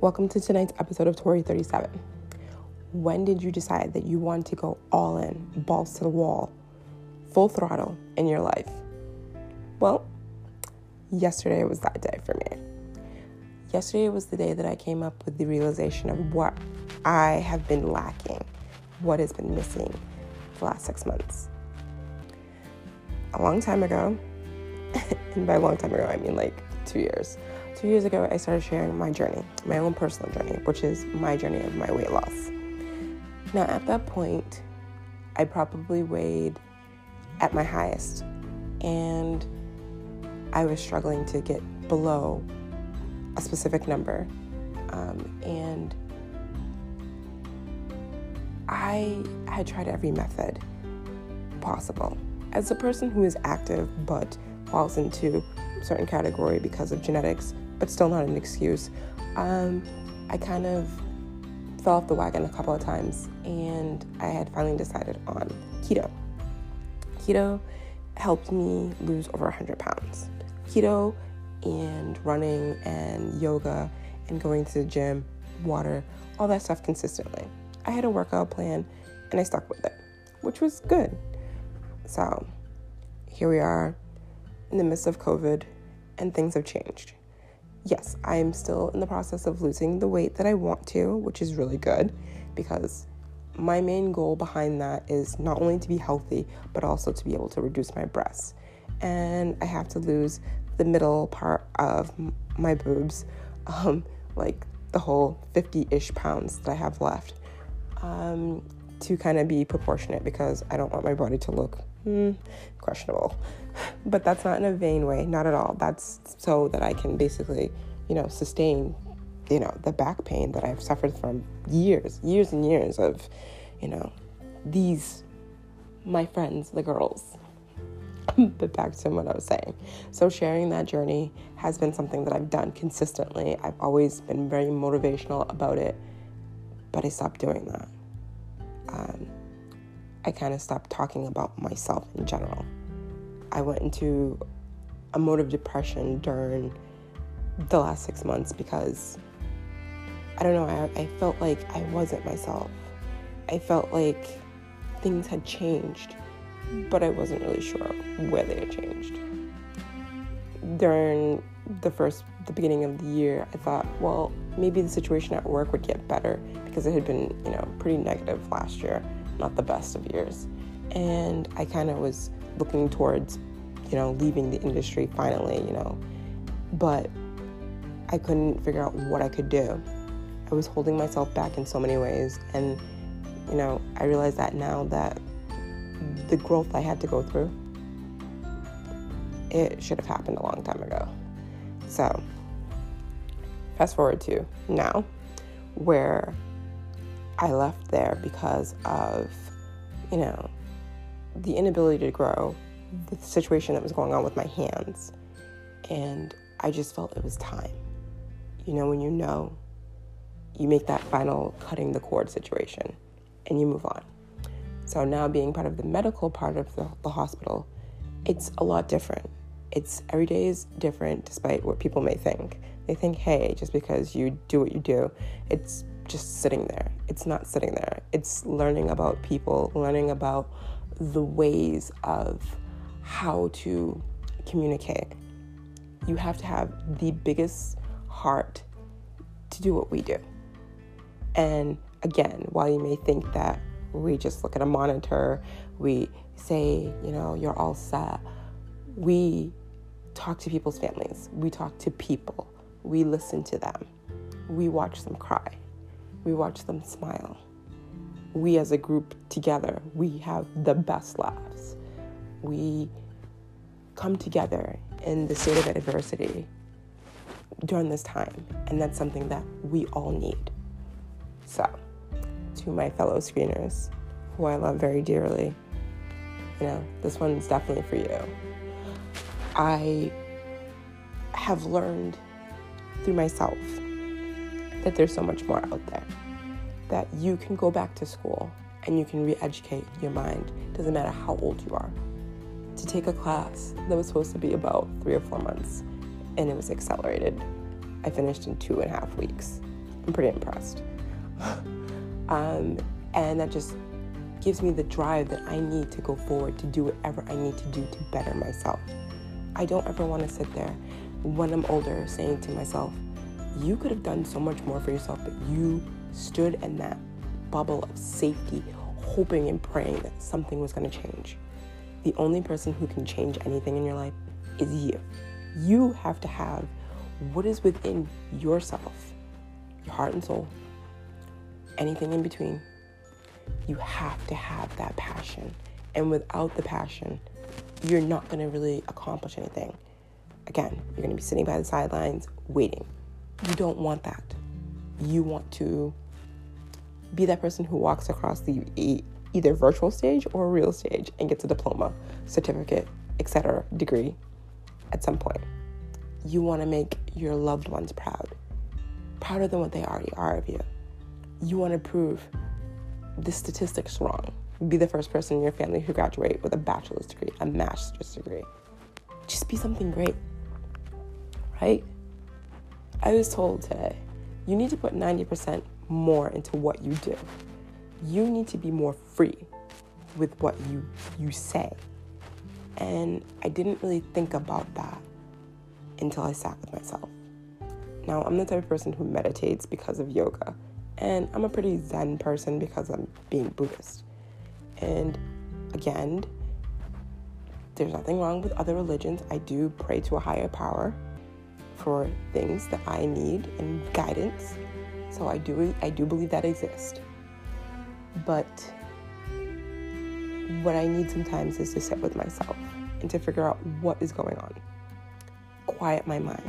Welcome to tonight's episode of Tori 37. When did you decide that you want to go all in, balls to the wall, full throttle in your life? Well, yesterday was that day for me. Yesterday was the day that I came up with the realization of what I have been lacking, what has been missing the last six months. A long time ago, and by long time ago, I mean like two years. Two years ago, I started sharing my journey, my own personal journey, which is my journey of my weight loss. Now, at that point, I probably weighed at my highest, and I was struggling to get below a specific number. Um, and I had tried every method possible. As a person who is active but falls into a certain category because of genetics, but still not an excuse, um, I kind of fell off the wagon a couple of times and I had finally decided on keto. Keto helped me lose over 100 pounds. Keto and running and yoga and going to the gym, water, all that stuff consistently. I had a workout plan and I stuck with it, which was good. So here we are in the midst of COVID and things have changed. Yes, I am still in the process of losing the weight that I want to, which is really good because my main goal behind that is not only to be healthy, but also to be able to reduce my breasts. And I have to lose the middle part of my boobs, um, like the whole 50 ish pounds that I have left, um, to kind of be proportionate because I don't want my body to look mm, questionable. But that's not in a vain way, not at all. That's so that I can basically, you know, sustain, you know, the back pain that I've suffered from years, years and years of, you know, these, my friends, the girls. but back to what I was saying. So, sharing that journey has been something that I've done consistently. I've always been very motivational about it, but I stopped doing that. Um, I kind of stopped talking about myself in general. I went into a mode of depression during the last six months because I don't know, I, I felt like I wasn't myself. I felt like things had changed, but I wasn't really sure where they had changed. During the first, the beginning of the year, I thought, well, maybe the situation at work would get better because it had been, you know, pretty negative last year not the best of years. And I kind of was looking towards, you know, leaving the industry finally, you know, but I couldn't figure out what I could do. I was holding myself back in so many ways. And, you know, I realize that now that the growth I had to go through, it should have happened a long time ago. So, fast forward to now, where I left there because of, you know, the inability to grow, the situation that was going on with my hands. And I just felt it was time. You know, when you know, you make that final cutting the cord situation and you move on. So now being part of the medical part of the, the hospital, it's a lot different. It's every day is different despite what people may think. They think, hey, just because you do what you do, it's just sitting there. It's not sitting there. It's learning about people, learning about the ways of how to communicate. You have to have the biggest heart to do what we do. And again, while you may think that we just look at a monitor, we say, you know, you're all set, we talk to people's families, we talk to people, we listen to them, we watch them cry we watch them smile. We as a group together, we have the best laughs. We come together in the state of adversity during this time, and that's something that we all need. So, to my fellow screeners, who I love very dearly, you know, this one's definitely for you. I have learned through myself that there's so much more out there. That you can go back to school and you can re educate your mind, doesn't matter how old you are. To take a class that was supposed to be about three or four months and it was accelerated. I finished in two and a half weeks. I'm pretty impressed. um, and that just gives me the drive that I need to go forward to do whatever I need to do to better myself. I don't ever want to sit there when I'm older saying to myself, you could have done so much more for yourself, but you stood in that bubble of safety, hoping and praying that something was going to change. The only person who can change anything in your life is you. You have to have what is within yourself, your heart and soul, anything in between. You have to have that passion. And without the passion, you're not going to really accomplish anything. Again, you're going to be sitting by the sidelines waiting. You don't want that. You want to be that person who walks across the either virtual stage or real stage and gets a diploma, certificate, etc., degree at some point. You want to make your loved ones proud, prouder than what they already are of you. You want to prove the statistics wrong. Be the first person in your family who graduate with a bachelor's degree, a master's degree. Just be something great, right? I was told today, you need to put 90% more into what you do. You need to be more free with what you you say. And I didn't really think about that until I sat with myself. Now, I'm the type of person who meditates because of yoga, and I'm a pretty zen person because I'm being Buddhist. And again, there's nothing wrong with other religions. I do pray to a higher power for things that I need and guidance. So I do I do believe that exists. But what I need sometimes is to sit with myself and to figure out what is going on. Quiet my mind.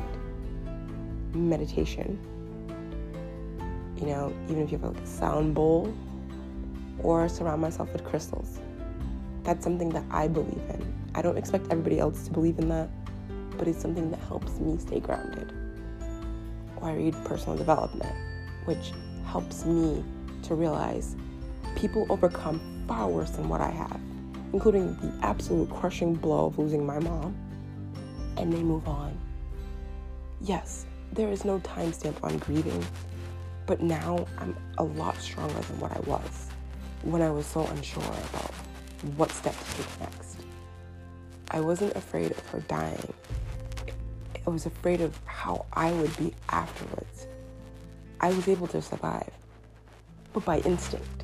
Meditation. You know, even if you have like a sound bowl or surround myself with crystals. That's something that I believe in. I don't expect everybody else to believe in that, but it's something that helps me stay grounded. Or I read personal development which helps me to realize people overcome far worse than what I have, including the absolute crushing blow of losing my mom, and they move on. Yes, there is no timestamp on grieving, but now I'm a lot stronger than what I was when I was so unsure about what step to take next. I wasn't afraid of her dying. I was afraid of how I would be afterwards. I was able to survive, but by instinct.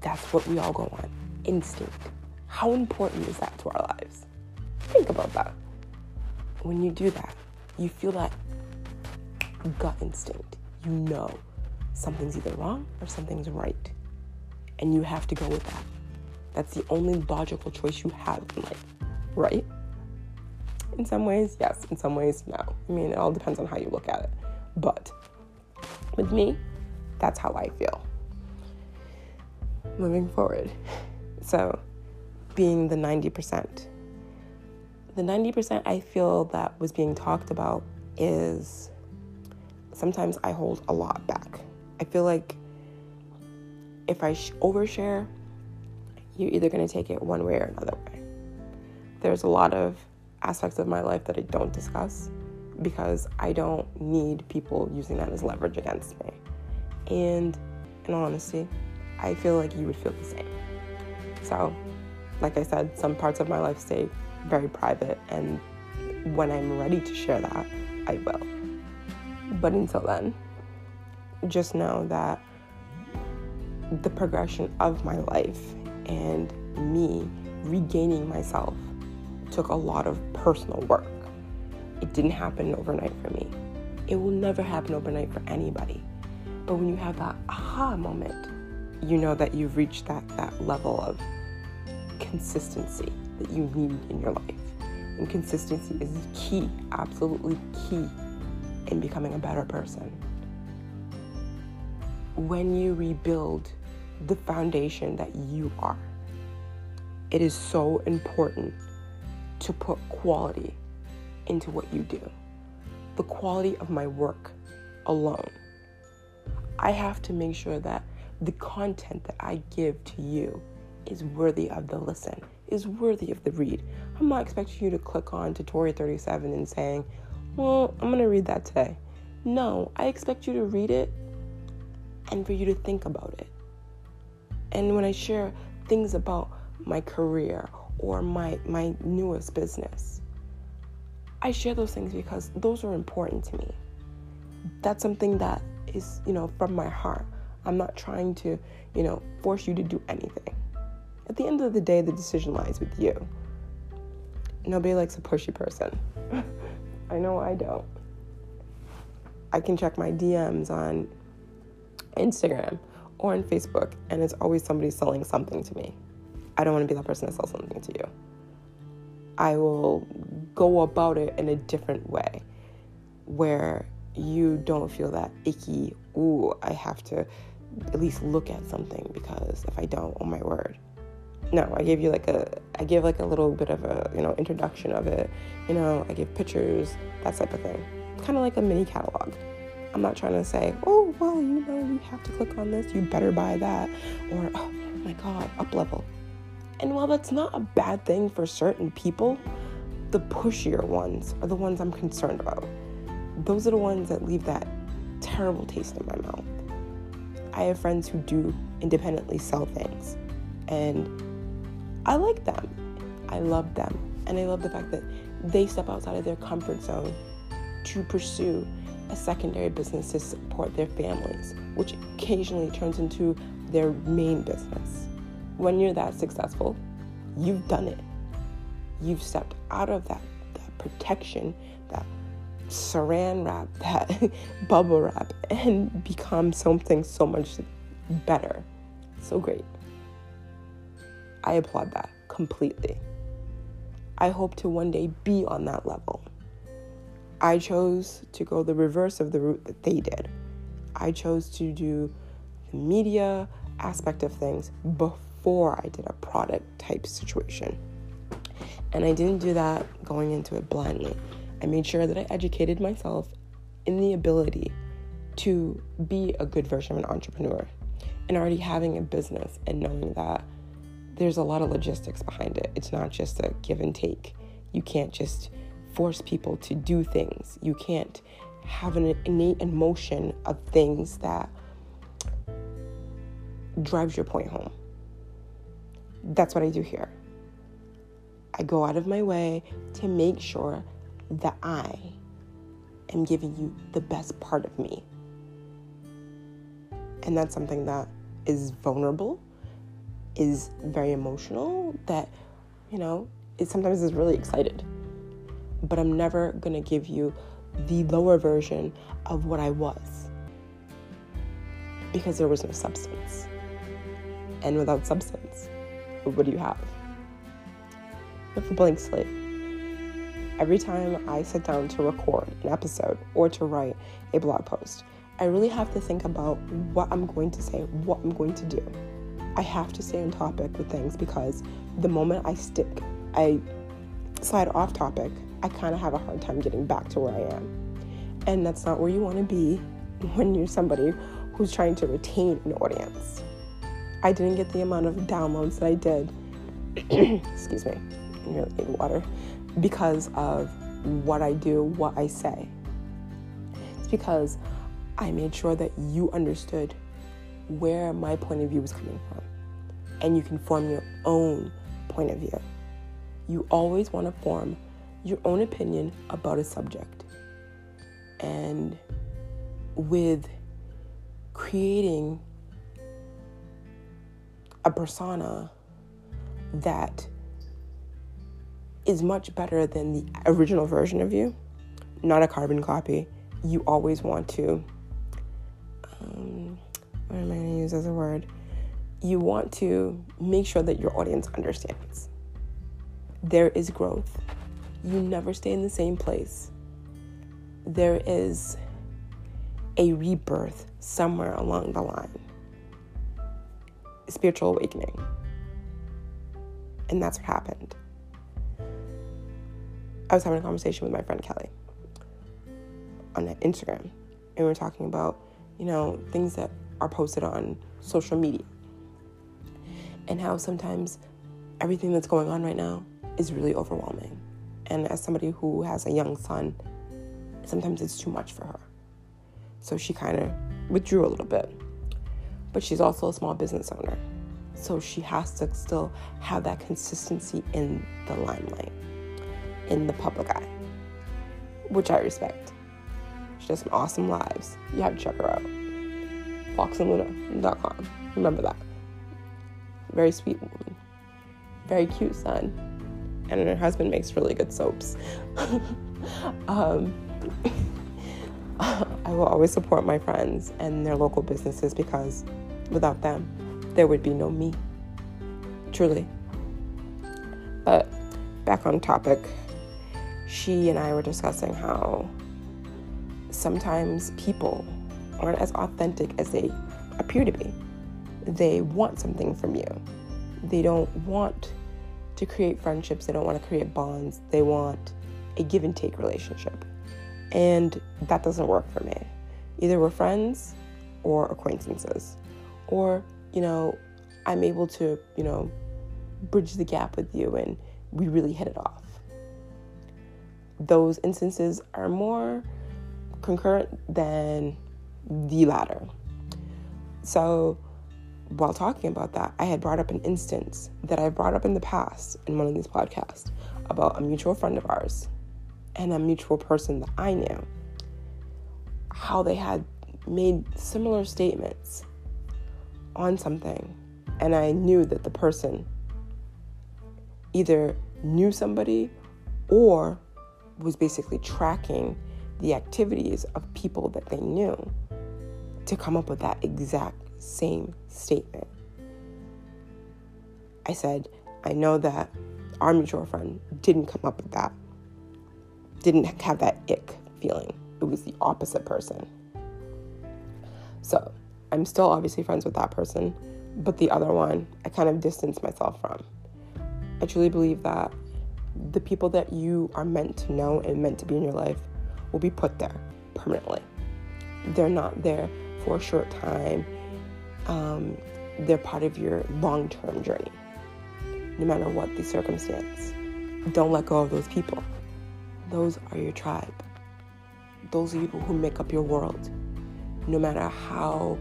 That's what we all go on instinct. How important is that to our lives? Think about that. When you do that, you feel that gut instinct. You know something's either wrong or something's right. And you have to go with that. That's the only logical choice you have in life, right? In some ways, yes. In some ways, no. I mean, it all depends on how you look at it. But with me, that's how I feel. Moving forward. So, being the 90%. The 90% I feel that was being talked about is sometimes I hold a lot back. I feel like if I sh- overshare, you're either going to take it one way or another way. There's a lot of aspects of my life that I don't discuss because I don't need people using that as leverage against me. And in all honesty, I feel like you would feel the same. So, like I said, some parts of my life stay very private, and when I'm ready to share that, I will. But until then, just know that the progression of my life and me regaining myself took a lot of personal work. It didn't happen overnight for me. It will never happen overnight for anybody. But when you have that aha moment, you know that you've reached that, that level of consistency that you need in your life. And consistency is key, absolutely key in becoming a better person. When you rebuild the foundation that you are, it is so important to put quality into what you do, the quality of my work alone. I have to make sure that the content that I give to you is worthy of the listen, is worthy of the read. I'm not expecting you to click on Tutorial 37 and saying, well, I'm going to read that today. No, I expect you to read it and for you to think about it. And when I share things about my career or my my newest business, I share those things because those are important to me. That's something that is, you know, from my heart. I'm not trying to, you know, force you to do anything. At the end of the day, the decision lies with you. Nobody likes a pushy person. I know I don't. I can check my DMs on Instagram or on Facebook, and it's always somebody selling something to me. I don't want to be that person that sells something to you. I will go about it in a different way where you don't feel that icky, ooh, I have to at least look at something because if I don't, oh my word. No, I gave you like a I give like a little bit of a, you know, introduction of it. You know, I give pictures, that type of thing. Kind of like a mini catalog. I'm not trying to say, oh, well, you know, you have to click on this, you better buy that, or oh my God, up level. And while that's not a bad thing for certain people, the pushier ones are the ones I'm concerned about. Those are the ones that leave that terrible taste in my mouth. I have friends who do independently sell things, and I like them. I love them. And I love the fact that they step outside of their comfort zone to pursue a secondary business to support their families, which occasionally turns into their main business. When you're that successful, you've done it. You've stepped out of that, that protection, that saran wrap, that bubble wrap, and become something so much better. So great. I applaud that completely. I hope to one day be on that level. I chose to go the reverse of the route that they did. I chose to do the media aspect of things before I did a product type situation. And I didn't do that going into it blindly. I made sure that I educated myself in the ability to be a good version of an entrepreneur and already having a business and knowing that there's a lot of logistics behind it. It's not just a give and take. You can't just force people to do things. You can't have an innate emotion of things that drives your point home. That's what I do here. I go out of my way to make sure that I am giving you the best part of me. And that's something that is vulnerable, is very emotional, that, you know, it sometimes is really excited but I'm never to give you the lower version of what I was because there was no substance. And without substance, what do you have? You have a blank slate. Every time I sit down to record an episode or to write a blog post, I really have to think about what I'm going to say, what I'm going to do. I have to stay on topic with things because the moment I stick, I slide off topic, I kind of have a hard time getting back to where I am. And that's not where you want to be when you're somebody who's trying to retain an audience. I didn't get the amount of downloads that I did, excuse me, I really water, because of what I do, what I say. It's because I made sure that you understood where my point of view was coming from. And you can form your own point of view. You always want to form your own opinion about a subject. And with creating a persona that is much better than the original version of you, not a carbon copy, you always want to. Um, what am I going to use as a word? You want to make sure that your audience understands. There is growth you never stay in the same place. There is a rebirth somewhere along the line, spiritual awakening. And that's what happened. I was having a conversation with my friend Kelly on Instagram, and we were talking about, you know, things that are posted on social media and how sometimes everything that's going on right now is really overwhelming. And as somebody who has a young son, sometimes it's too much for her. So she kind of withdrew a little bit. But she's also a small business owner. So she has to still have that consistency in the limelight, in the public eye, which I respect. She does some awesome lives. You have to check her out. FoxandLuna.com. Remember that. Very sweet woman. Very cute son. And her husband makes really good soaps. um, I will always support my friends and their local businesses because without them, there would be no me. Truly. But back on topic, she and I were discussing how sometimes people aren't as authentic as they appear to be. They want something from you. They don't want to create friendships, they don't want to create bonds. They want a give and take relationship. And that doesn't work for me. Either we're friends or acquaintances. Or, you know, I'm able to, you know, bridge the gap with you and we really hit it off. Those instances are more concurrent than the latter. So, while talking about that, I had brought up an instance that I brought up in the past in one of these podcasts about a mutual friend of ours and a mutual person that I knew. How they had made similar statements on something, and I knew that the person either knew somebody or was basically tracking the activities of people that they knew to come up with that exact same statement. I said, I know that our mutual friend didn't come up with that, didn't have that ick feeling. It was the opposite person. So I'm still obviously friends with that person, but the other one, I kind of distanced myself from. I truly believe that the people that you are meant to know and meant to be in your life will be put there permanently. They're not there for a short time, um, they're part of your long term journey, no matter what the circumstance. Don't let go of those people. Those are your tribe. Those are people who make up your world. No matter how,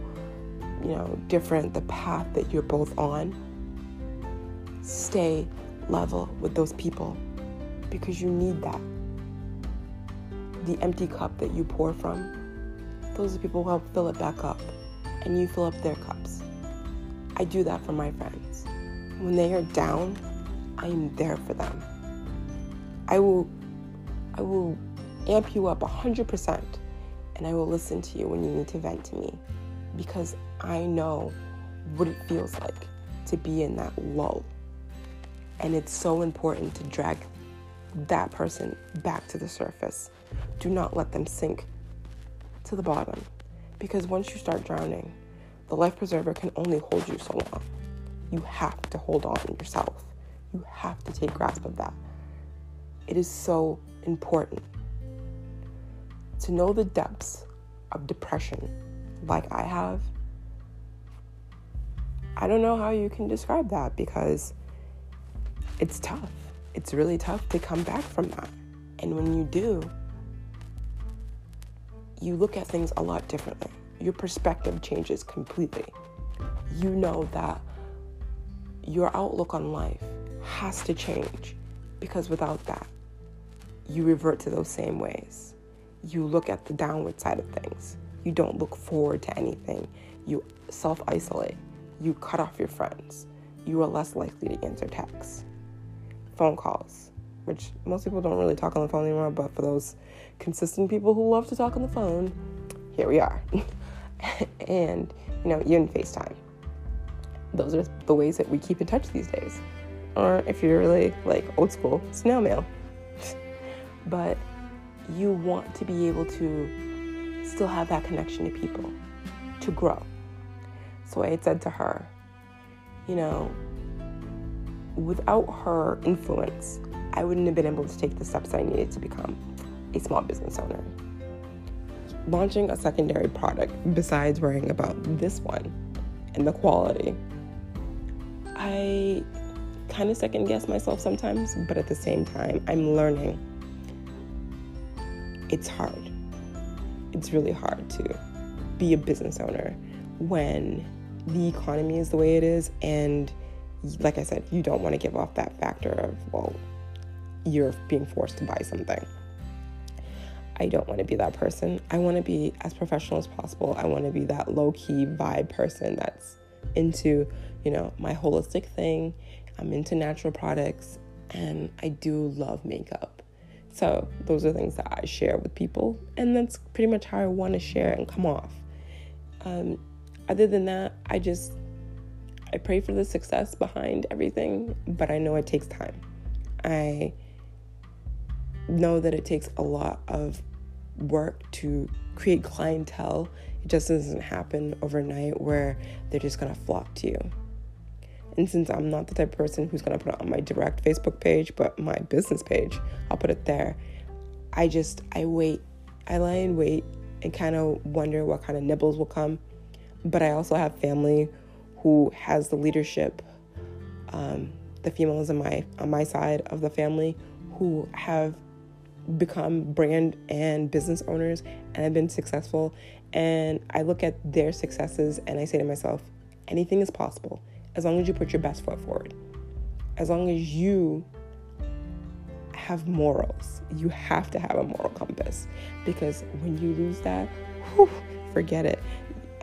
you know, different the path that you're both on, stay level with those people because you need that. The empty cup that you pour from those are people who help fill it back up, and you fill up their cups. I do that for my friends. When they are down, I am there for them. I will, I will amp you up 100%, and I will listen to you when you need to vent to me because I know what it feels like to be in that lull. And it's so important to drag that person back to the surface. Do not let them sink to the bottom because once you start drowning, the life preserver can only hold you so long. You have to hold on yourself. You have to take grasp of that. It is so important to know the depths of depression like I have. I don't know how you can describe that because it's tough. It's really tough to come back from that. And when you do, you look at things a lot differently. Your perspective changes completely. You know that your outlook on life has to change because without that, you revert to those same ways. You look at the downward side of things. You don't look forward to anything. You self isolate. You cut off your friends. You are less likely to answer texts, phone calls, which most people don't really talk on the phone anymore, but for those consistent people who love to talk on the phone, here we are. and, you know, even FaceTime. Those are the ways that we keep in touch these days. Or if you're really like old school, snail mail. but you want to be able to still have that connection to people, to grow. So I had said to her, you know, without her influence, I wouldn't have been able to take the steps I needed to become a small business owner. Launching a secondary product besides worrying about this one and the quality, I kind of second guess myself sometimes, but at the same time, I'm learning. It's hard. It's really hard to be a business owner when the economy is the way it is and like I said, you don't want to give off that factor of, well, you're being forced to buy something. I don't want to be that person. I want to be as professional as possible. I want to be that low key vibe person that's into, you know, my holistic thing. I'm into natural products and I do love makeup. So, those are things that I share with people, and that's pretty much how I want to share and come off. Um, other than that, I just I pray for the success behind everything, but I know it takes time. I know that it takes a lot of work to create clientele. It just doesn't happen overnight where they're just gonna flock to you. And since I'm not the type of person who's gonna put it on my direct Facebook page, but my business page, I'll put it there. I just I wait, I lie in wait and kind of wonder what kind of nibbles will come. But I also have family who has the leadership, um, the females on my on my side of the family who have become brand and business owners and have been successful. And I look at their successes and I say to myself, anything is possible as long as you put your best foot forward. As long as you have morals, you have to have a moral compass because when you lose that, whew, forget it.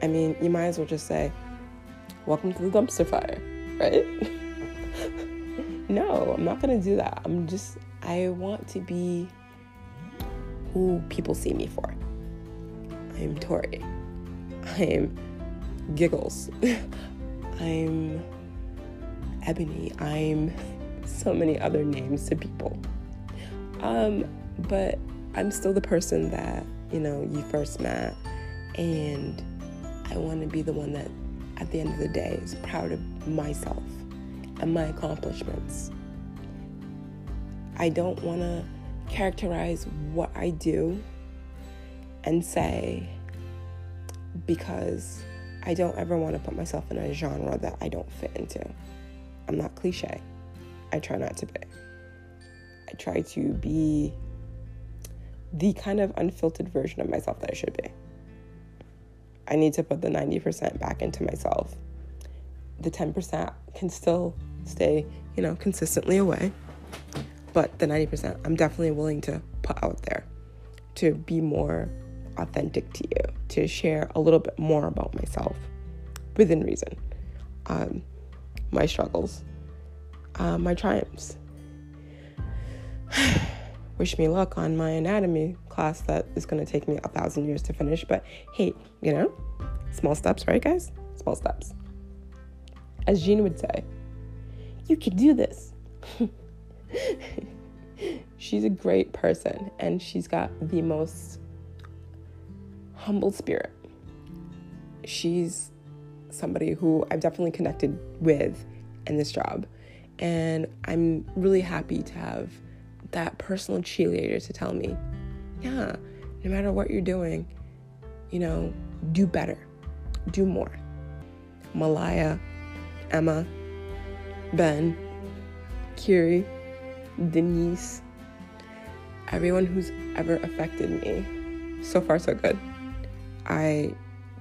I mean, you might as well just say, welcome to the dumpster fire, right? no, I'm not gonna do that. I'm just, I want to be who people see me for. I'm Tori. I'm Giggles. I'm Ebony. I'm so many other names to people. Um, but I'm still the person that, you know, you first met, and I want to be the one that at the end of the day is proud of myself and my accomplishments. I don't want to characterize what I do and say because I don't ever want to put myself in a genre that I don't fit into. I'm not cliche. I try not to be. I try to be the kind of unfiltered version of myself that I should be. I need to put the 90% back into myself. The 10% can still stay, you know, consistently away. But the 90%, I'm definitely willing to put out there to be more authentic to you, to share a little bit more about myself within reason. Um, my struggles, uh, my triumphs. Wish me luck on my anatomy class that is going to take me a thousand years to finish. But hey, you know, small steps, right, guys? Small steps. As Jean would say, you can do this. she's a great person and she's got the most humble spirit. She's somebody who I've definitely connected with in this job. And I'm really happy to have that personal cheerleader to tell me, yeah, no matter what you're doing, you know, do better, do more. Milia, Emma, Ben, Keary, Denise, everyone who's ever affected me. So far, so good. I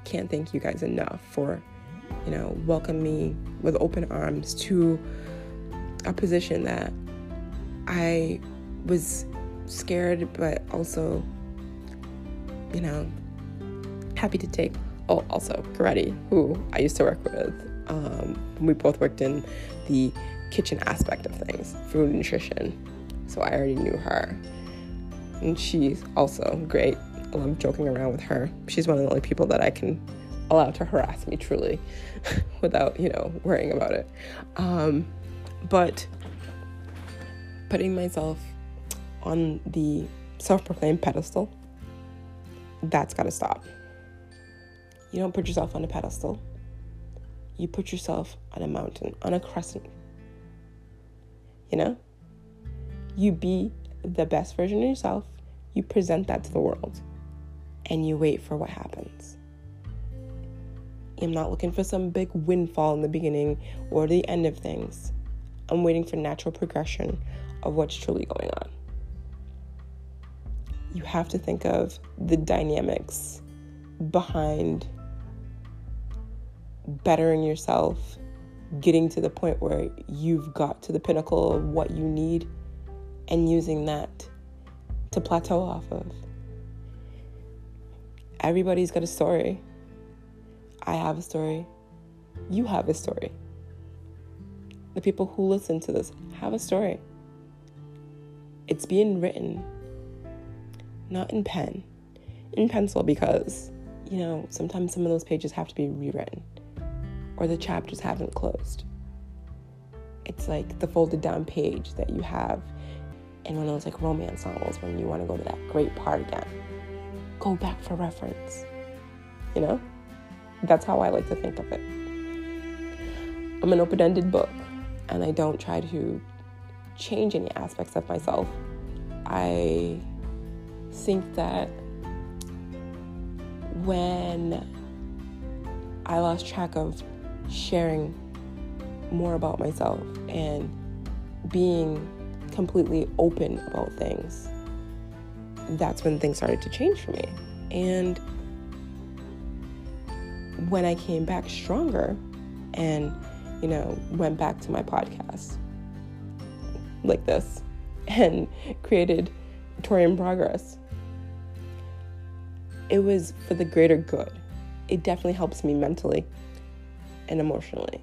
can't thank you guys enough for, you know, welcoming me with open arms to a position that I was scared, but also, you know, happy to take. Oh, also, Goreti, who I used to work with. Um, we both worked in the kitchen aspect of things, food nutrition. So I already knew her. And she's also great. I love joking around with her. She's one of the only people that I can allow to harass me truly without, you know, worrying about it. Um, but putting myself on the self proclaimed pedestal, that's got to stop. You don't put yourself on a pedestal, you put yourself on a mountain, on a crescent. You know? You be the best version of yourself, you present that to the world, and you wait for what happens. I'm not looking for some big windfall in the beginning or the end of things. I'm waiting for natural progression of what's truly going on you have to think of the dynamics behind bettering yourself, getting to the point where you've got to the pinnacle of what you need, and using that to plateau off of. Everybody's got a story. I have a story. You have a story. The people who listen to this have a story. It's being written, not in pen, in pencil, because, you know, sometimes some of those pages have to be rewritten or the chapters haven't closed. It's like the folded down page that you have in one of those like romance novels when you want to go to that great part again go back for reference. You know? That's how I like to think of it. I'm an open ended book, and I don't try to change any aspects of myself. I think that when I lost track of sharing more about myself and being completely open about things, that's when things started to change for me. And when I came back stronger and, you know, went back to my podcast like this and created Tori in Progress, it was for the greater good. It definitely helps me mentally and emotionally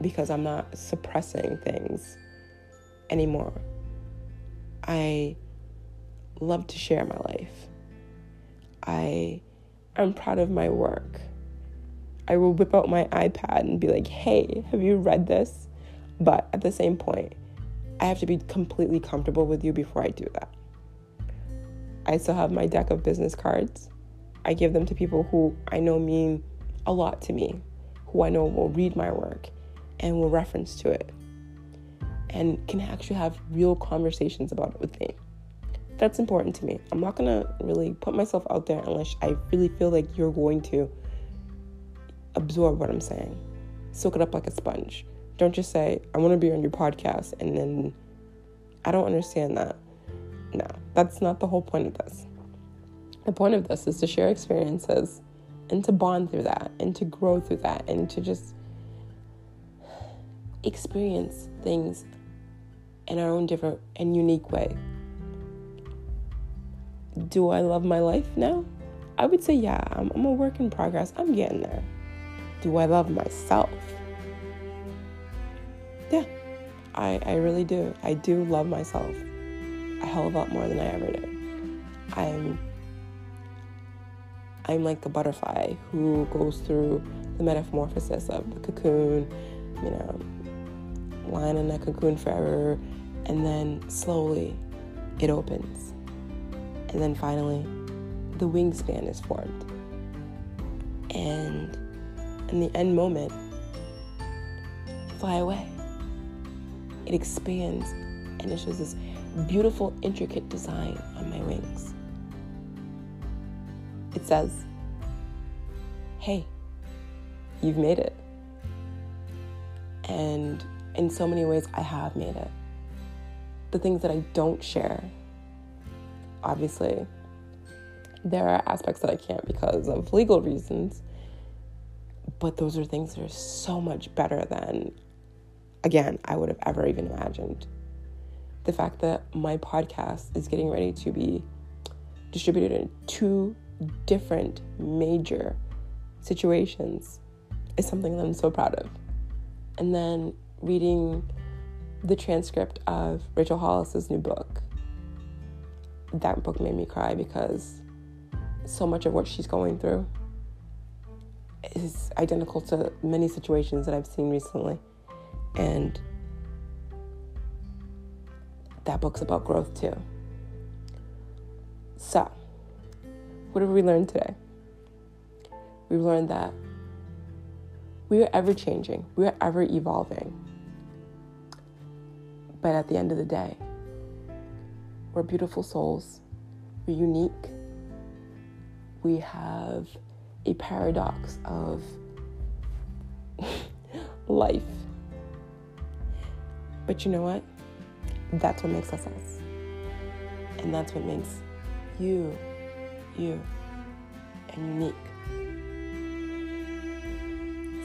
because I'm not suppressing things anymore. I love to share my life. I am proud of my work. I will whip out my iPad and be like, hey, have you read this? But at the same point, I have to be completely comfortable with you before I do that. I still have my deck of business cards. I give them to people who I know mean a lot to me, who I know will read my work and will reference to it and can actually have real conversations about it with me that's important to me. I'm not gonna really put myself out there unless I really feel like you're going to absorb what I'm saying, soak it up like a sponge. Don't just say, I wanna be on your podcast, and then I don't understand that. No, that's not the whole point of this. The point of this is to share experiences and to bond through that and to grow through that and to just experience things in our own different and unique way do I love my life now? I would say, yeah, I'm, I'm a work in progress. I'm getting there. Do I love myself? Yeah, I, I really do. I do love myself a hell of a lot more than I ever did. I'm I'm like a butterfly who goes through the metamorphosis of the cocoon, you know, lying in that cocoon forever, and then slowly it opens and then finally, the wingspan is formed. And in the end moment, fly away. It expands and it shows this beautiful, intricate design on my wings. It says, Hey, you've made it. And in so many ways, I have made it. The things that I don't share obviously, there are aspects that I can't because of legal reasons. But those are things that are so much better than, again, I would have ever even imagined. The fact that my podcast is getting ready to be distributed in two different major situations is something that I'm so proud of. And then reading the transcript of Rachel Hollis's new book that book made me cry because so much of what she's going through is identical to many situations that I've seen recently. And that book's about growth too. So, what have we learned today? We've learned that we are ever changing, we are ever evolving. But at the end of the day, we're beautiful souls. We're unique. We have a paradox of life. But you know what? That's what makes us us. And that's what makes you, you, and unique.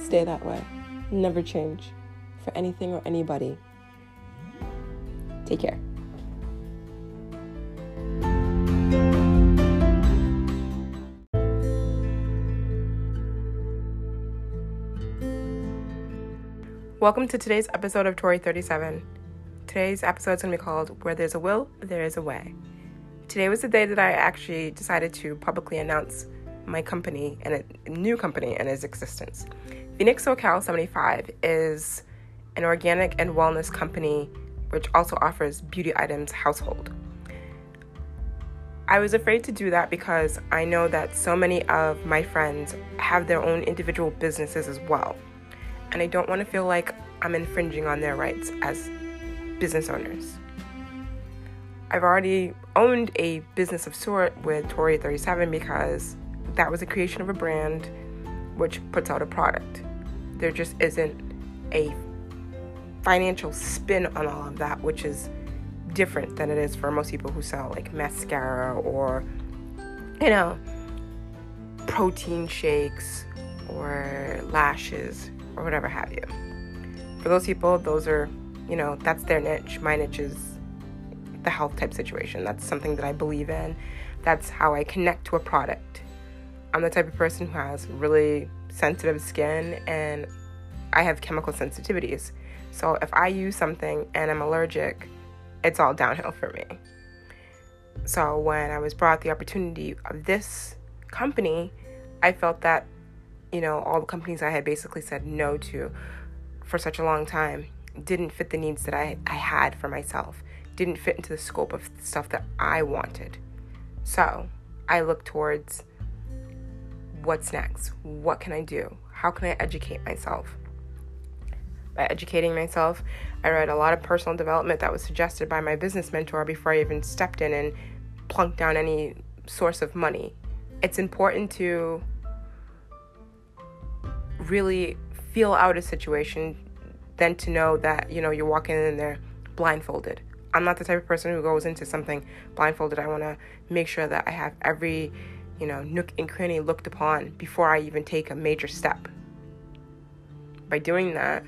stay that way. Never change for anything or anybody. Take care. Welcome to today's episode of Tori 37. Today's episode is going to be called Where There's a Will, There Is a Way. Today was the day that I actually decided to publicly announce my company and a new company and its existence. Phoenix SoCal 75 is an organic and wellness company which also offers beauty items household. I was afraid to do that because I know that so many of my friends have their own individual businesses as well and I don't want to feel like I'm infringing on their rights as business owners. I've already owned a business of sort with Tori 37 because that was a creation of a brand which puts out a product. There just isn't a financial spin on all of that, which is different than it is for most people who sell like mascara or, you know, protein shakes or lashes or whatever have you. For those people, those are, you know, that's their niche. My niche is the health type situation. That's something that I believe in. That's how I connect to a product. I'm the type of person who has really sensitive skin and I have chemical sensitivities. So if I use something and I'm allergic, it's all downhill for me. So when I was brought the opportunity of this company, I felt that you know, all the companies I had basically said no to for such a long time didn't fit the needs that I, I had for myself, didn't fit into the scope of stuff that I wanted. So I looked towards what's next? What can I do? How can I educate myself? By educating myself, I read a lot of personal development that was suggested by my business mentor before I even stepped in and plunked down any source of money. It's important to really feel out a situation than to know that, you know, you're walking in there blindfolded. I'm not the type of person who goes into something blindfolded. I want to make sure that I have every, you know, nook and cranny looked upon before I even take a major step. By doing that,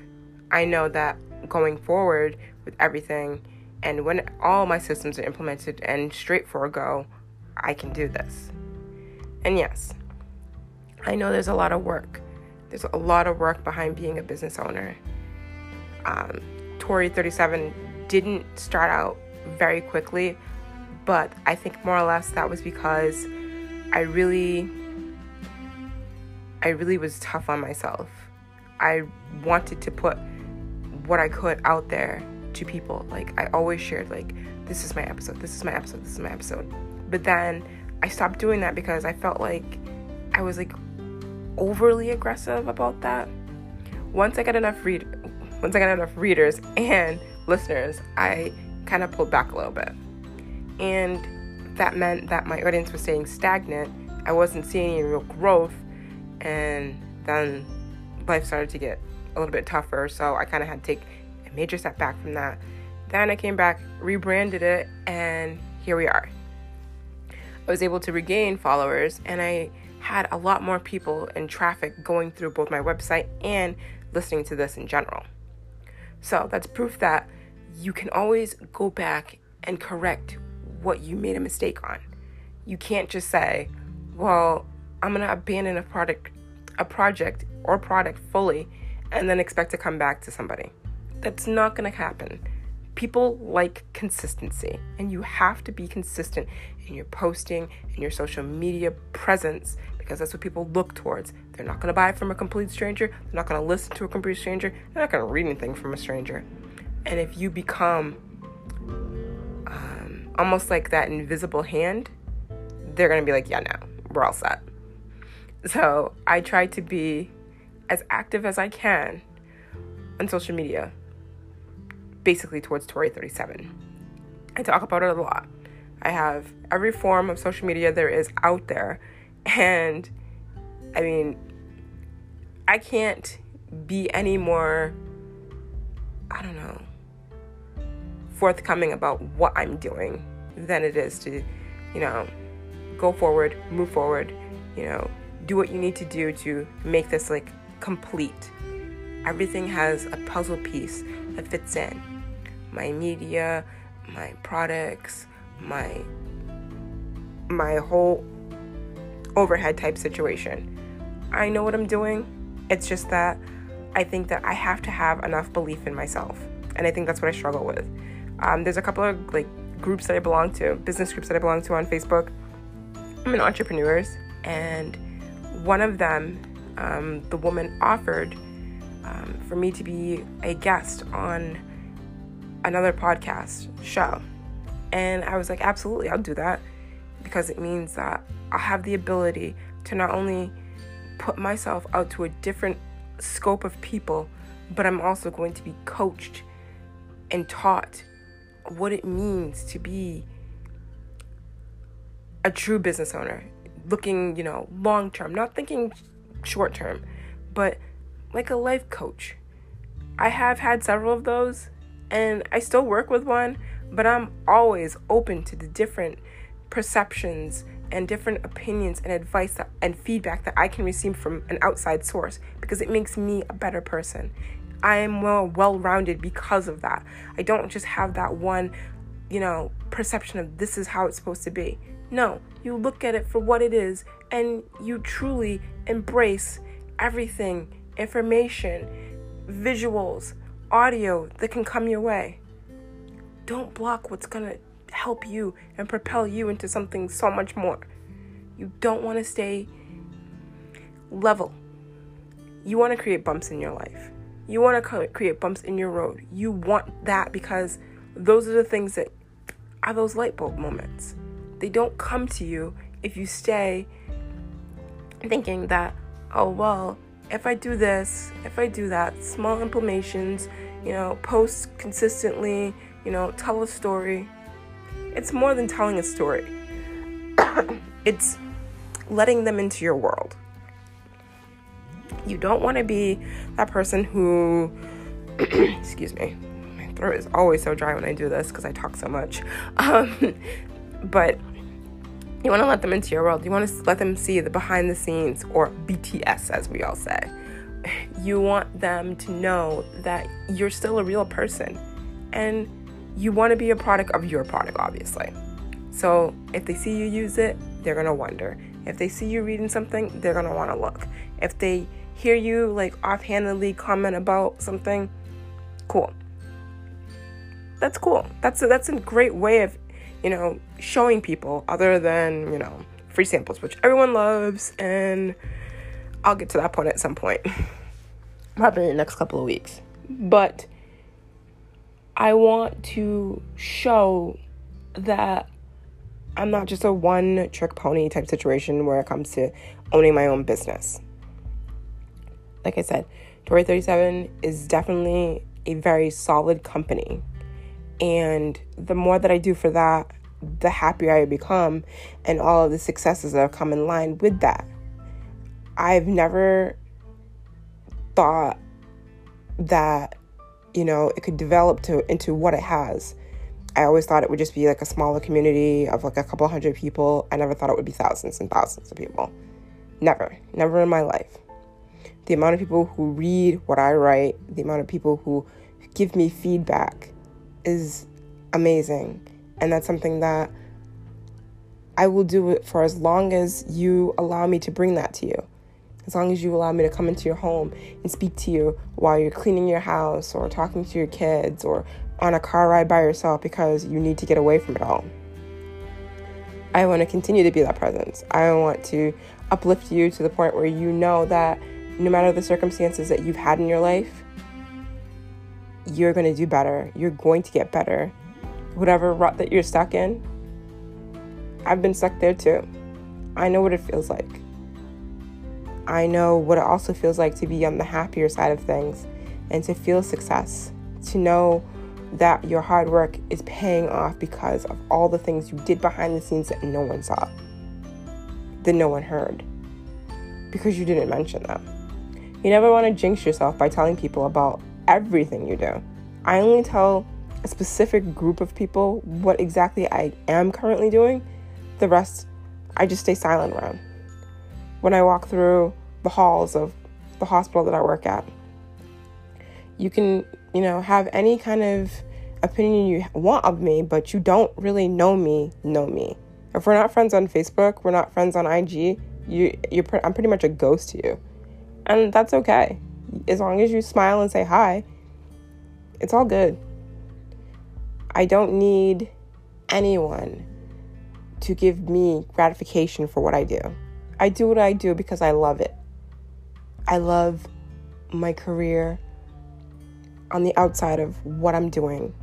I know that going forward with everything and when all my systems are implemented and straight for a go, I can do this. And yes, I know there's a lot of work. There's a lot of work behind being a business owner. Um, Tori 37 didn't start out very quickly, but I think more or less that was because I really, I really was tough on myself. I wanted to put what I could out there to people. Like I always shared, like this is my episode, this is my episode, this is my episode. But then I stopped doing that because I felt like I was like overly aggressive about that. Once I got enough read once I got enough readers and listeners, I kind of pulled back a little bit. And that meant that my audience was staying stagnant. I wasn't seeing any real growth. And then life started to get a little bit tougher. So I kind of had to take a major step back from that. Then I came back, rebranded it, and here we are. I was able to regain followers and I had a lot more people and traffic going through both my website and listening to this in general. So that's proof that you can always go back and correct what you made a mistake on. You can't just say, "Well, I'm going to abandon a product a project or product fully and then expect to come back to somebody." That's not going to happen. People like consistency, and you have to be consistent in your posting and your social media presence because that's what people look towards. They're not going to buy from a complete stranger, they're not going to listen to a complete stranger, they're not going to read anything from a stranger. And if you become um, almost like that invisible hand, they're going to be like, yeah, no, we're all set. So I try to be as active as I can on social media, basically towards Tori 37. I talk about it a lot. I have every form of social media there is out there and I mean, I can't be any more, I don't know, forthcoming about what I'm doing than it is to, you know, go forward, move forward, you know, do what you need to do to make this like complete. Everything has a puzzle piece that fits in. My media, my products, my my whole overhead type situation. I know what I'm doing. It's just that I think that I have to have enough belief in myself. And I think that's what I struggle with. Um, there's a couple of like groups that I belong to, business groups that I belong to on Facebook. I'm an entrepreneurs, and one of them, um, the woman offered um, for me to be a guest on another podcast show. And I was like, absolutely, I'll do that because it means that I'll have the ability to not only put myself out to a different scope of people, but I'm also going to be coached and taught what it means to be a true business owner, looking, you know, long term, not thinking short term, but like a life coach. I have had several of those and I still work with one, but I'm always open to the different perceptions and different opinions and advice that, and feedback that I can receive from an outside source because it makes me a better person. I am more well rounded because of that. I don't just have that one, you know, perception of this is how it's supposed to be. No, you look at it for what it is and you truly embrace everything information, visuals, audio that can come your way. Don't block what's to help you and propel you into something so much more. You don't want to stay level. You want to create bumps in your life. You want to create bumps in your road. You want that because those are the things that are those light bulb moments. They don't come to you if you stay thinking that, oh, well, if I do this, if I do that, small implementations, you know, post consistently, you know, tell a story, it's more than telling a story, it's letting them into your world. You don't want to be that person who, excuse me, my throat is always so dry when I do this because I talk so much. Um, but you want to let them into your world. You want to let them see the behind the scenes, or BTS as we all say. You want them to know that you're still a real person and you want to be a product of your product, obviously. So if they see you use it, they're going to wonder. If they see you reading something, they're going to want to look. If they hear you like offhandedly comment about something, cool. That's cool. That's a, that's a great way of, you know, showing people other than, you know, free samples, which everyone loves and I'll get to that point at some point. Probably in the next couple of weeks. But I want to show that I'm not just a one trick pony type situation where it comes to owning my own business. Like I said, Tori 37 is definitely a very solid company. And the more that I do for that, the happier I become, and all of the successes that have come in line with that. I've never thought that you know, it could develop to into what it has. I always thought it would just be like a smaller community of like a couple hundred people. I never thought it would be thousands and thousands of people. Never, never in my life. The amount of people who read what I write, the amount of people who give me feedback is amazing. And that's something that I will do it for as long as you allow me to bring that to you as long as you allow me to come into your home and speak to you while you're cleaning your house or talking to your kids or on a car ride by yourself because you need to get away from it all. I want to continue to be that presence. I want to uplift you to the point where you know that no matter the circumstances that you've had in your life, you're going to do better. You're going to get better. Whatever rut that you're stuck in, I've been stuck there too. I know what it feels like. I know what it also feels like to be on the happier side of things and to feel success, to know that your hard work is paying off because of all the things you did behind the scenes that no one saw, that no one heard, because you didn't mention them. You never want to jinx yourself by telling people about everything you do. I only tell a specific group of people what exactly I am currently doing. The rest, I just stay silent around when I walk through the halls of the hospital that I work at. You can, you know, have any kind of opinion you want of me, but you don't really know me, know me. If we're not friends on Facebook, we're not friends on IG, you you're I'm pretty much a ghost to you. And that's okay. As long as you smile and say hi, it's all good. I don't need anyone to give me gratification for what I do. I do what I do because I love it. I love my career on the outside of what I'm doing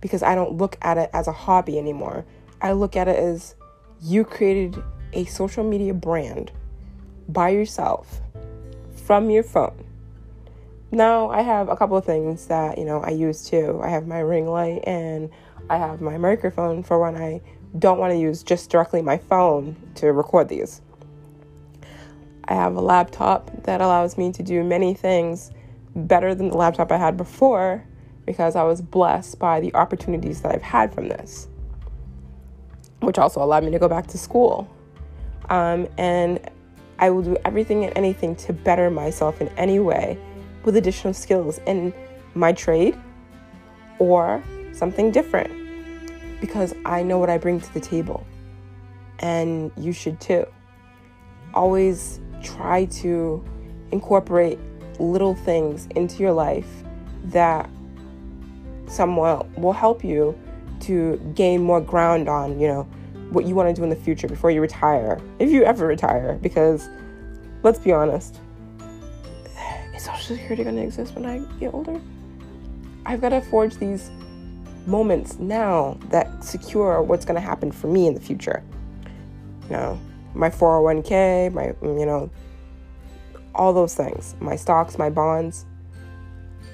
because I don't look at it as a hobby anymore. I look at it as you created a social media brand by yourself from your phone. Now I have a couple of things that, you know, I use too. I have my ring light and I have my microphone for when I don't want to use just directly my phone to record these. I have a laptop that allows me to do many things better than the laptop I had before because I was blessed by the opportunities that I've had from this, which also allowed me to go back to school. Um, and I will do everything and anything to better myself in any way with additional skills in my trade or something different because I know what I bring to the table. And you should too. Always try to incorporate little things into your life that somewhat will help you to gain more ground on, you know, what you want to do in the future before you retire. If you ever retire, because let's be honest, is Social Security going to exist when I get older? I've got to forge these moments now that secure what's going to happen for me in the future. You know, my 401k, my, you know, all those things, my stocks, my bonds.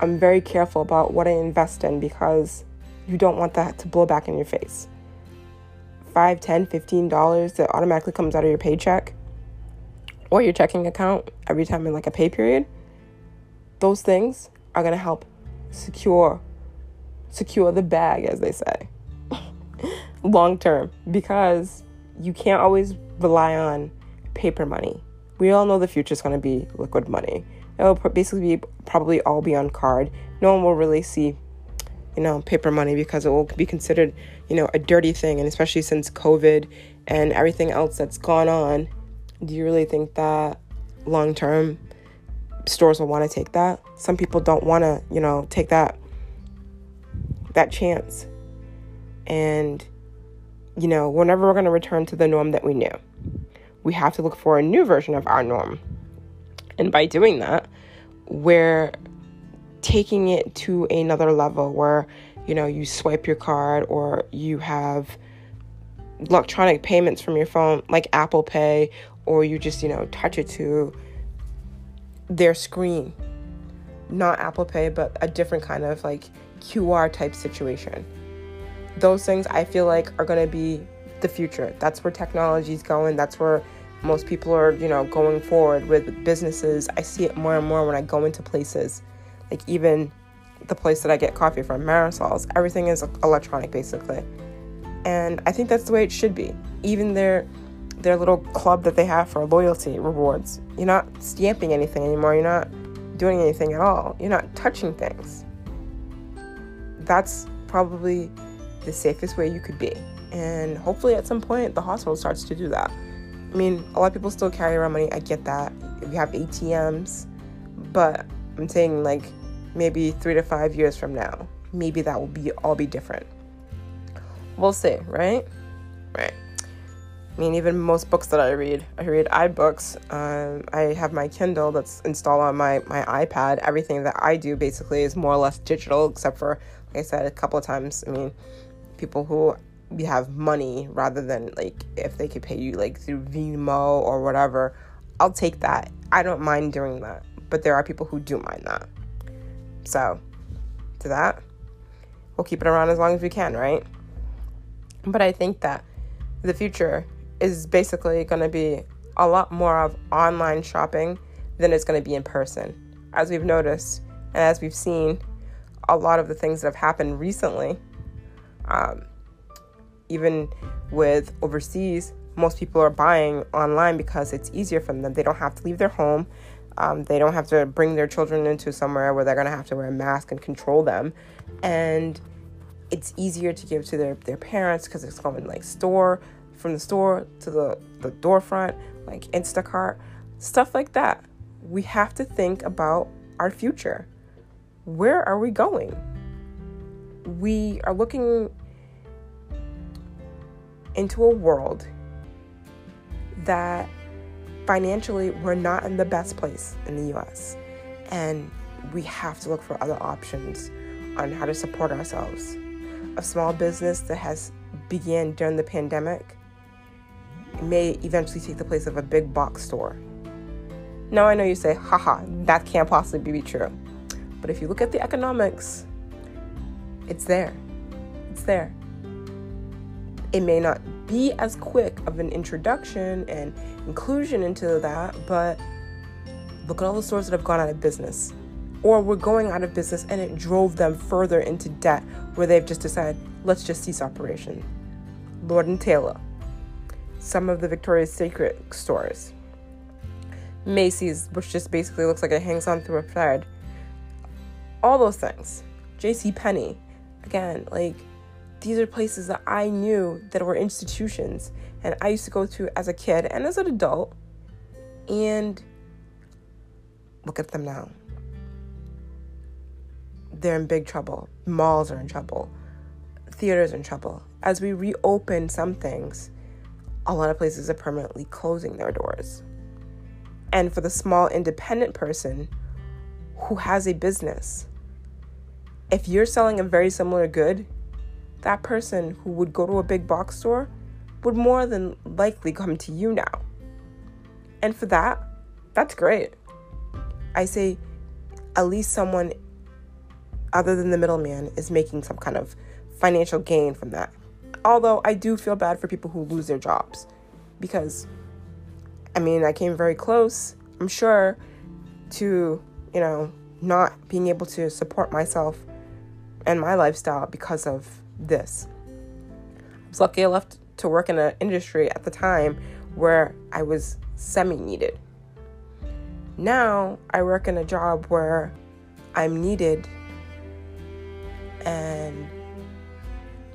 I'm very careful about what I invest in because you don't want that to blow back in your face. Five, ten, fifteen dollars that automatically comes out of your paycheck or your checking account every time in like a pay period. Those things are gonna help secure secure the bag, as they say, long term, because you can't always rely on paper money. We all know the future is going to be liquid money. It'll basically be probably all be on card. No one will really see, you know, paper money because it will be considered, you know, a dirty thing. And especially since COVID and everything else that's gone on, do you really think that long term stores will want to take that? Some people don't want to, you know, take that that chance. And, you know, whenever we're going to return to the norm that we knew, we have to look for a new version of our norm. And by doing that, we're taking it to another level where, you know, you swipe your card or you have electronic payments from your phone like Apple Pay or you just, you know, touch it to their screen. Not Apple Pay, but a different kind of like QR type situation. Those things I feel like are going to be the future. That's where technology is going. That's where most people are, you know, going forward with, with businesses. I see it more and more when I go into places, like even the place that I get coffee from, Marisol's. Everything is electronic basically, and I think that's the way it should be. Even their their little club that they have for loyalty rewards. You're not stamping anything anymore. You're not doing anything at all. You're not touching things that's probably the safest way you could be. And hopefully, at some point, the hospital starts to do that. I mean, a lot of people still carry around money. I get that. We have ATMs, but I'm saying like maybe three to five years from now, maybe that will be all be different. We'll see, right? Right. I mean, even most books that I read, I read iBooks. Um, I have my Kindle that's installed on my, my iPad. Everything that I do basically is more or less digital, except for like I said a couple of times, I mean, people who have money rather than like if they could pay you like through Venmo or whatever, I'll take that. I don't mind doing that. But there are people who do mind that. So, to that, we'll keep it around as long as we can, right? But I think that the future is basically going to be a lot more of online shopping than it's going to be in person. As we've noticed and as we've seen a lot of the things that have happened recently. Um, even with overseas, most people are buying online because it's easier for them. They don't have to leave their home. Um, they don't have to bring their children into somewhere where they're going to have to wear a mask and control them. And it's easier to give to their, their parents because it's going like store from the store to the, the door front, like Instacart, stuff like that. We have to think about our future. Where are we going? We are looking into a world that financially we're not in the best place in the US. And we have to look for other options on how to support ourselves. A small business that has began during the pandemic may eventually take the place of a big box store. Now I know you say, haha, that can't possibly be true. But if you look at the economics, it's there. It's there. It may not be as quick of an introduction and inclusion into that, but look at all the stores that have gone out of business or were going out of business and it drove them further into debt where they've just decided, let's just cease operation. Lord and Taylor, some of the Victoria's Secret stores, Macy's, which just basically looks like it hangs on through a thread, all those things. J.C. Penney, again, like these are places that I knew that were institutions and I used to go to as a kid and as an adult. And look at them now. They're in big trouble. Malls are in trouble. Theaters are in trouble. As we reopen some things, a lot of places are permanently closing their doors. And for the small independent person who has a business, if you're selling a very similar good, that person who would go to a big box store would more than likely come to you now. And for that, that's great. I say at least someone other than the middleman is making some kind of financial gain from that. Although I do feel bad for people who lose their jobs because I mean, I came very close, I'm sure, to, you know, not being able to support myself and my lifestyle because of this. I was lucky I left to work in an industry at the time where I was semi needed. Now I work in a job where I'm needed and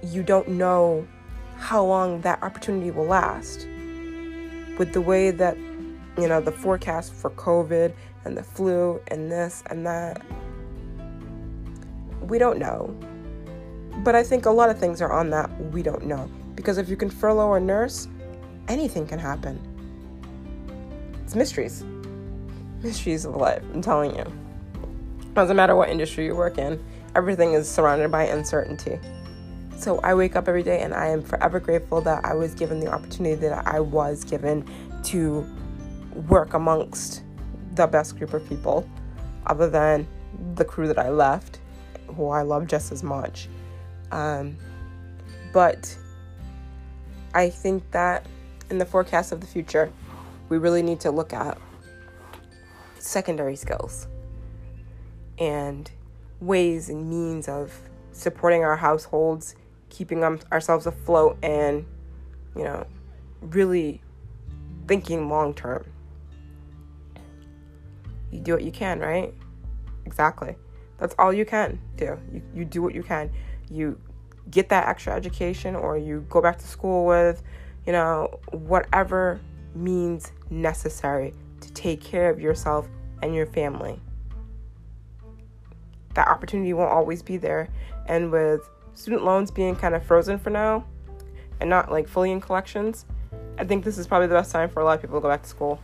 you don't know how long that opportunity will last. With the way that, you know, the forecast for COVID and the flu and this and that, we don't know. But I think a lot of things are on that we don't know. Because if you can furlough a nurse, anything can happen. It's mysteries. Mysteries of life, I'm telling you. Doesn't matter what industry you work in, everything is surrounded by uncertainty. So I wake up every day and I am forever grateful that I was given the opportunity that I was given to work amongst the best group of people, other than the crew that I left, who I love just as much. Um, but I think that in the forecast of the future, we really need to look at secondary skills and ways and means of supporting our households, keeping ourselves afloat, and, you know, really thinking long term. You do what you can, right? Exactly. That's all you can do. You, you do what you can you get that extra education or you go back to school with, you know, whatever means necessary to take care of yourself and your family. That opportunity won't always be there. And with student loans being kind of frozen for now and not like fully in collections, I think this is probably the best time for a lot of people to go back to school.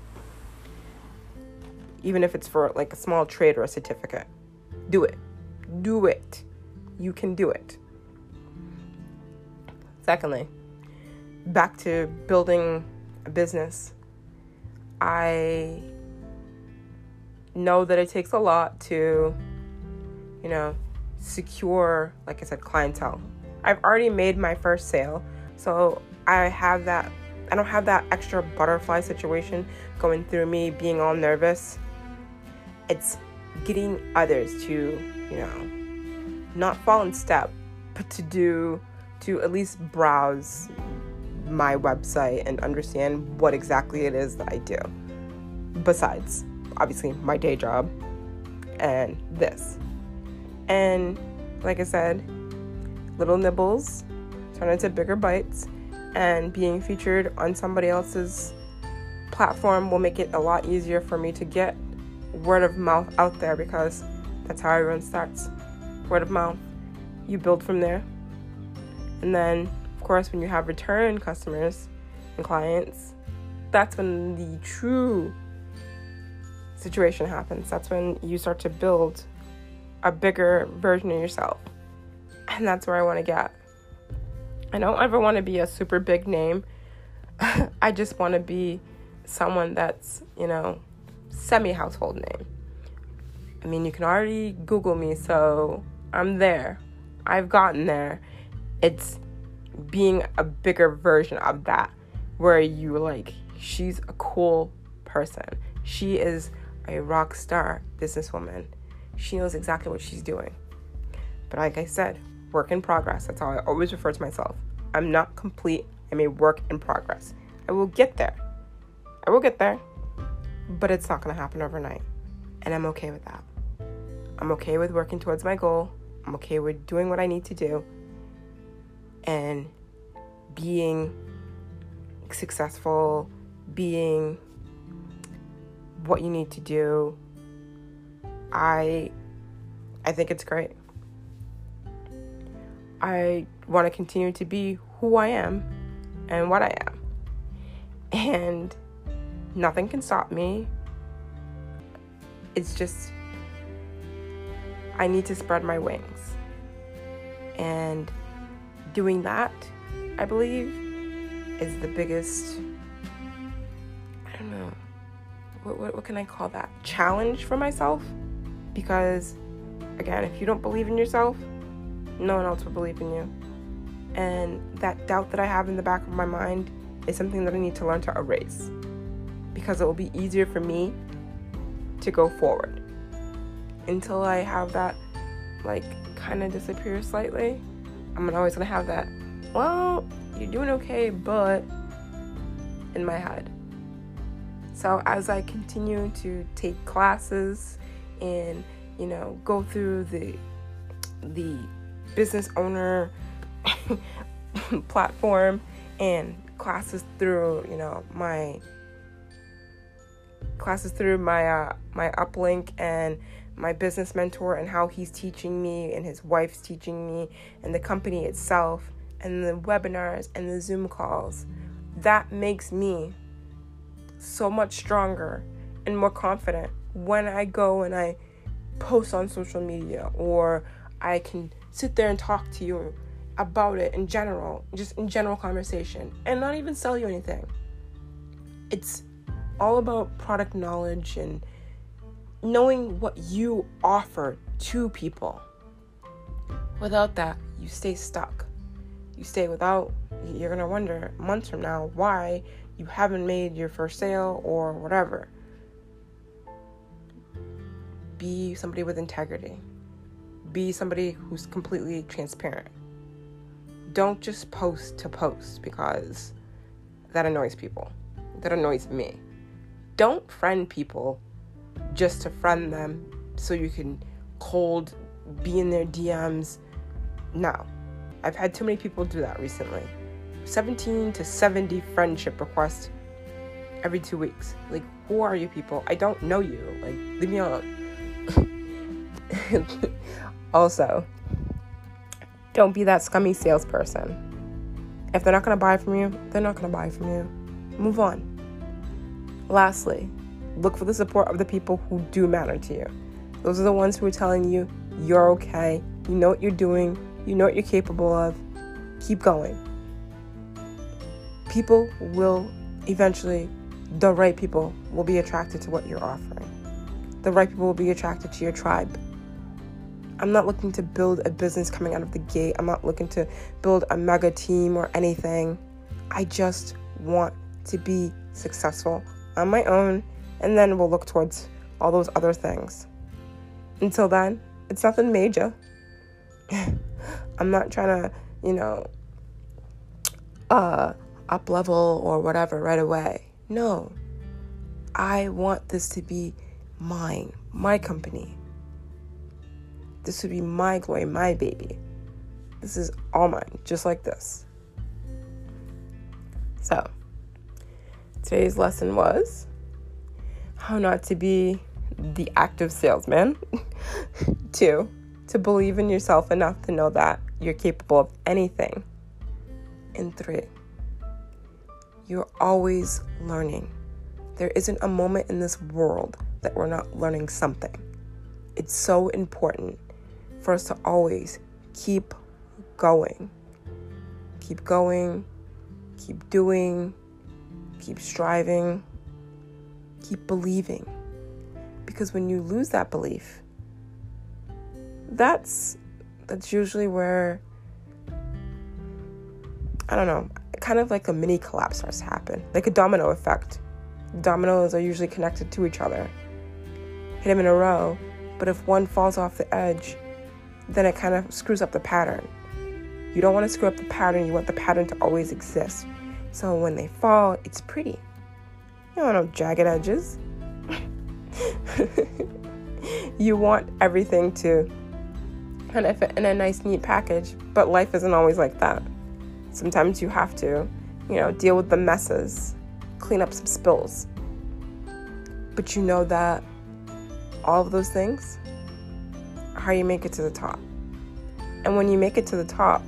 Even if it's for like a small trade or a certificate. Do it. Do it you can do it. Secondly, back to building a business. I know that it takes a lot to, you know, secure, like I said, clientele. I've already made my first sale, so I have that. I don't have that extra butterfly situation going through me being all nervous. It's getting others to, you know, not fall in step, but to do, to at least browse my website and understand what exactly it is that I do. Besides obviously my day job and this. And like I said, little nibbles turn into bigger bites, and being featured on somebody else's platform will make it a lot easier for me to get word of mouth out there because that's how everyone starts. Word of mouth. You build from there. And then, of course, when you have return customers and clients, that's when the true situation happens. That's when you start to build a bigger version of yourself. And that's where I want to get. I don't ever want to be a super big name. I just want to be someone that's, you know, semi household name. I mean, you can already Google me, so I'm there. I've gotten there. It's being a bigger version of that, where you like, she's a cool person. She is a rock star businesswoman. She knows exactly what she's doing. But like I said, work in progress. That's how I always refer to myself. I'm not complete. I'm a work in progress. I will get there. I will get there. But it's not going to happen overnight. And I'm okay with that. I'm okay with working towards my goal. I'm okay with doing what I need to do and being successful, being what you need to do. I I think it's great. I want to continue to be who I am and what I am. And nothing can stop me. It's just, I need to spread my wings. And doing that, I believe, is the biggest, I don't know, what, what, what can I call that? Challenge for myself. Because, again, if you don't believe in yourself, no one else will believe in you. And that doubt that I have in the back of my mind is something that I need to learn to erase because it will be easier for me to go forward. Until I have that, like, kind of disappear slightly, I'm always gonna have that, well, you're doing okay, but in my head. So as I continue to take classes and, you know, go through the the business owner platform and classes through, you know, my classes through my uh, my uplink and my business mentor and how he's teaching me and his wife's teaching me and the company itself and the webinars and the Zoom calls. That makes me so much stronger and more confident when I go and I post on social media or I can sit there and talk to you about it in general, just in general conversation, and not even sell you anything. It's all about product knowledge and knowing what you offer to people. Without that, you stay stuck. You stay without, you're to wonder months from now why you haven't made your first sale or whatever. Be somebody with integrity, be somebody who's completely transparent. Don't just post to post because that annoys people. That annoys me don't friend people just to friend them so you can cold be in their DMs. No. I've had too many people do that recently. 17 to 70 friendship requests every two weeks. Like, who are you people? I don't know you. Like, leave me alone. also, don't be that scummy salesperson. If they're not to buy from you, they're not to buy from you. Move on. Lastly, look for the support of the people who do matter to you. Those are the ones who are telling you you're okay, you know what you're doing, you know what you're capable of. Keep going. People will eventually, the right people will be attracted to what you're offering. The right people will be attracted to your tribe. I'm not looking to build a business coming out of the gate. I'm not looking to build a mega team or anything. I just want to be successful on my own, and then we'll look towards all those other things. Until then, it's nothing major. I'm not trying to, you know, uh, up level or whatever right away. No. I want this to be mine, my company. This would be my glory, my baby. This is all mine, just like this. So, today's lesson was how not to be the active salesman. Two, to believe in yourself enough to know that you're capable of anything. And three, you're always learning. There isn't a moment in this world that we're not learning something. It's so important for us to always keep going. Keep going, keep doing, keep striving, keep believing. Because when you lose that belief, that's that's usually where I don't know, kind of like a mini collapse starts to happen, like a domino effect. Dominoes are usually connected to each other. Hit them in a row, but if one falls off the edge, then it kind of screws up the pattern. You don't want to screw up the pattern, you want the pattern to always exist. So when they fall, it's pretty. You want no jagged edges. you want everything to kind of fit in a nice, neat package, but life isn't always like that. Sometimes you have to, you know, deal with the messes, clean up some spills. But you know that all of those things how you make it to the top. And when you make it to the top,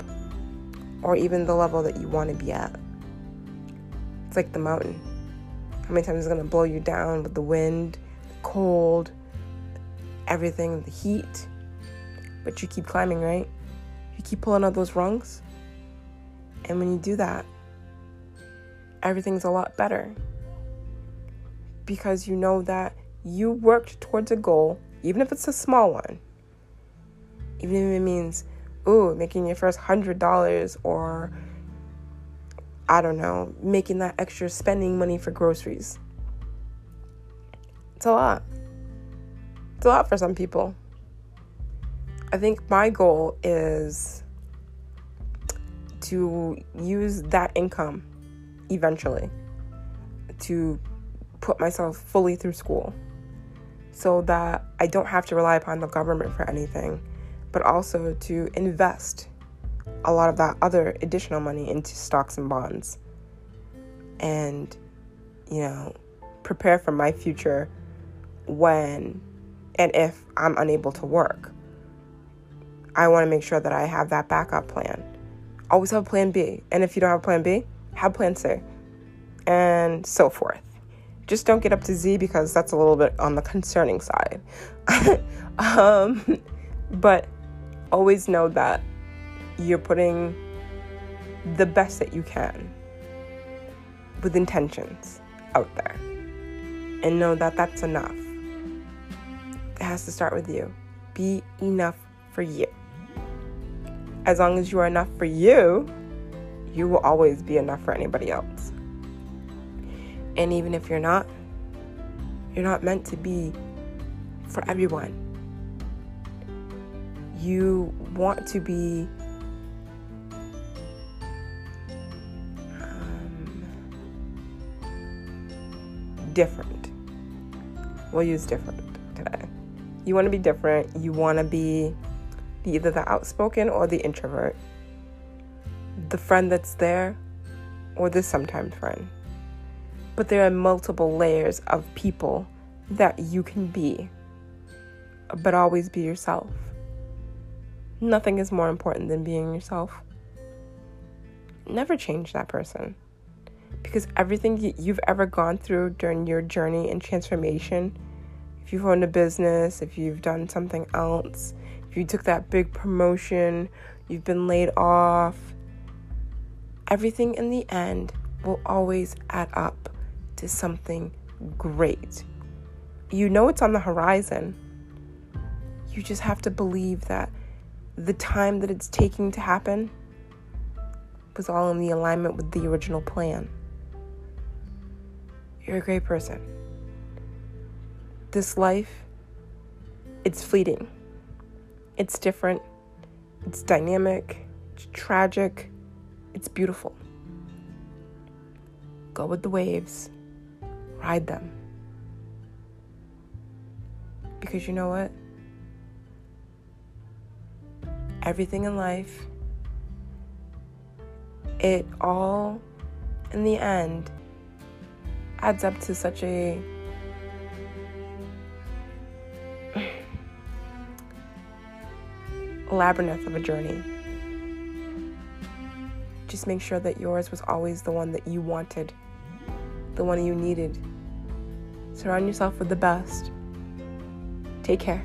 or even the level that you want to be at, it's like the mountain. How many times is going to blow you down with the wind, the cold, everything, the heat? But you keep climbing, right? You keep pulling out those rungs, and when you do that, everything's a lot better because you know that you worked towards a goal, even if it's a small one. Even if it means, ooh, making your first hundred dollars or I don't know, making that extra spending money for groceries. It's a lot. It's a lot for some people. I think my goal is to use that income eventually to put myself fully through school so that I don't have to rely upon the government for anything, but also to invest a lot of that other additional money into stocks and bonds and, you know, prepare for my future when and if I'm unable to work. I want to make sure that I have that backup plan always have a plan B. And if you don't have a plan B, have plan C. And so forth. Just don't get up to Z because that's a little bit on the concerning side. um, but always know that you're putting the best that you can with intentions out there. And know that that's enough. It has to start with you. Be enough for you as long as you are enough for you, you will always be enough for anybody else. And even if you're not, you're not meant to be for everyone. You want to be different. We'll use different today. You want to be different. You want to be either the outspoken or the introvert, the friend that's there or the sometimes friend. But there are multiple layers of people that you can be, but always be yourself. Nothing is more important than being yourself. Never change that person. Because everything you've ever gone through during your journey and transformation, if you've owned a business, if you've done something else, if you took that big promotion, you've been laid off, everything in the end will always add up to something great. You know it's on the horizon. You just have to believe that the time that it's taking to happen was all in the alignment with the original plan. You're a great person. This life, it's fleeting. It's different, it's dynamic, it's tragic, it's beautiful. Go with the waves, ride them. Because you know what? Everything in life, it all, in the end, adds up to such a labyrinth of a journey. Just make sure that yours was always the one that you wanted, the one you needed. Surround yourself with the best. Take care.